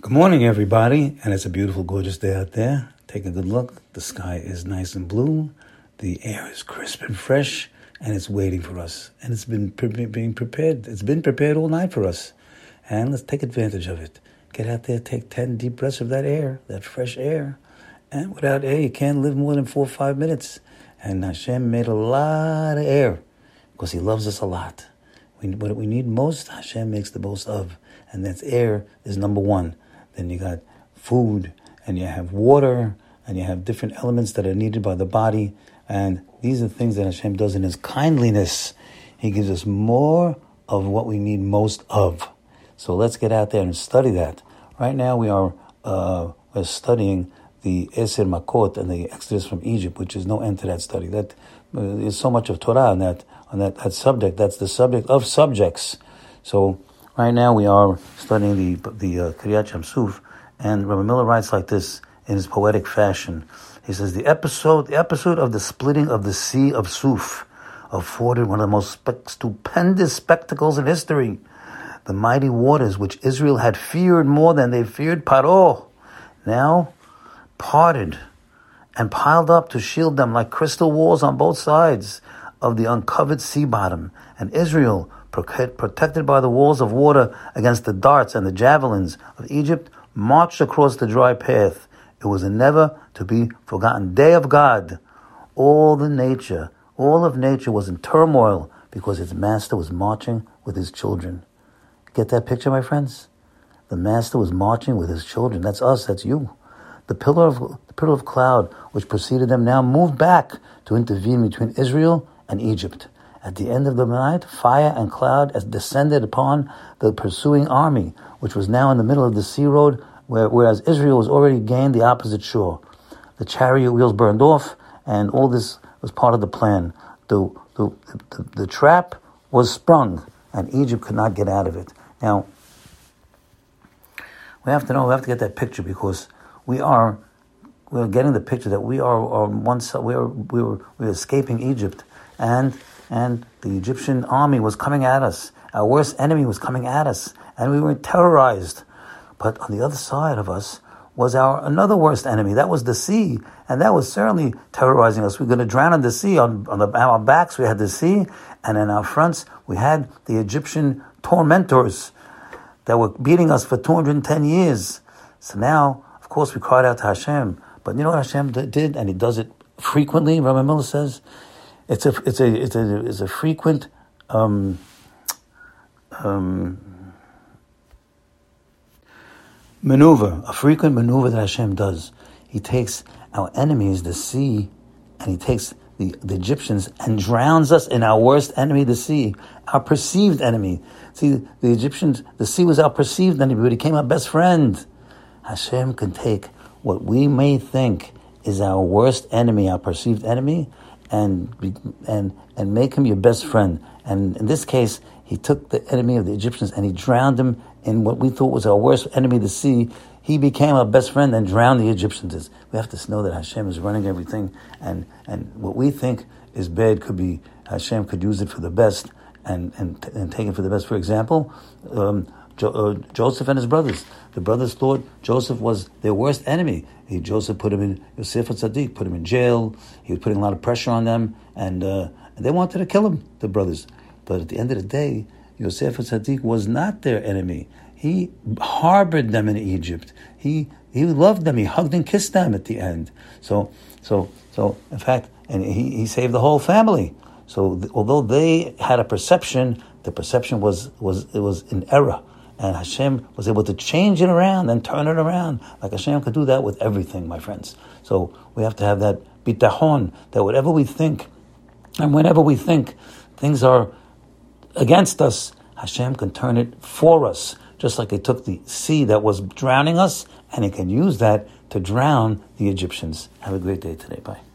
Good morning, everybody, and it's a beautiful, gorgeous day out there. Take a good look. The sky is nice and blue. The air is crisp and fresh, and it's waiting for us. And it's been pre- being prepared. It's been prepared all night for us. And let's take advantage of it. Get out there, take 10 deep breaths of that air, that fresh air. And without air, you can't live more than four or five minutes. And Hashem made a lot of air because He loves us a lot. We, what we need most, Hashem makes the most of. And that's air is number one. Then you got food, and you have water, and you have different elements that are needed by the body. And these are things that Hashem does in His kindliness. He gives us more of what we need most of. So let's get out there and study that. Right now we are uh, we're studying the Eser Makot and the Exodus from Egypt, which is no end to that study. That uh, so much of Torah on that on that, that subject. That's the subject of subjects. So Right now, we are studying the the uh, Kriyat Suf, and Rabbi Miller writes like this in his poetic fashion. He says the episode the episode of the splitting of the Sea of Suf afforded one of the most spe- stupendous spectacles in history. The mighty waters which Israel had feared more than they feared Paro, now parted and piled up to shield them like crystal walls on both sides of the uncovered sea bottom, and Israel protected by the walls of water against the darts and the javelins of Egypt, marched across the dry path. It was a never to be forgotten day of God. All the nature, all of nature was in turmoil because its master was marching with his children. Get that picture, my friends? The master was marching with his children. That's us, that's you. The pillar of the pillar of cloud which preceded them now moved back to intervene between Israel and Egypt. At the end of the night, fire and cloud descended upon the pursuing army, which was now in the middle of the sea road, where, whereas Israel was already gained the opposite shore. The chariot wheels burned off, and all this was part of the plan. The, the, the, the trap was sprung, and Egypt could not get out of it. Now, we have to know, we have to get that picture because we are we're getting the picture that we are on one we are, we are, we are escaping Egypt, and and the Egyptian army was coming at us. Our worst enemy was coming at us, and we were terrorized. But on the other side of us was our another worst enemy. That was the sea, and that was certainly terrorizing us. We were going to drown in the sea. On, on the, our backs, we had the sea, and in our fronts, we had the Egyptian tormentors that were beating us for 210 years. So now, of course, we cried out to Hashem. But you know what Hashem did, and He does it frequently. Rabbi Miller says it's a it's a it's a it's a frequent um, um, maneuver, a frequent maneuver that Hashem does. He takes our enemies, the sea, and he takes the, the Egyptians and drowns us in our worst enemy, the sea, our perceived enemy. See, the Egyptians, the sea was our perceived enemy, but he became our best friend. Hashem can take what we may think is our worst enemy, our perceived enemy, and and and make him your best friend. And in this case, he took the enemy of the Egyptians and he drowned him in what we thought was our worst enemy, the sea. He became our best friend and drowned the Egyptians. We have to know that Hashem is running everything, and and what we think is bad could be Hashem could use it for the best and and, and take it for the best. For example. Um, jo- uh, Joseph and his brothers. The brothers thought Joseph was their worst enemy. He, Joseph put him in, Yosef Tzaddik put him in jail. He was putting a lot of pressure on them, and, uh, and they wanted to kill him, the brothers. But at the end of the day, Yosef Tzaddik was not their enemy. He harbored them in Egypt. He he loved them. He hugged and kissed them at the end. So so so in fact, and he, he saved the whole family. So th- although they had a perception, the perception was was it was an error. And Hashem was able to change it around and turn it around. Like Hashem could do that with everything, my friends. So we have to have that bitahon, that whatever we think, and whenever we think things are against us, Hashem can turn it for us. Just like He took the sea that was drowning us, and He can use that to drown the Egyptians. Have a great day today. Bye.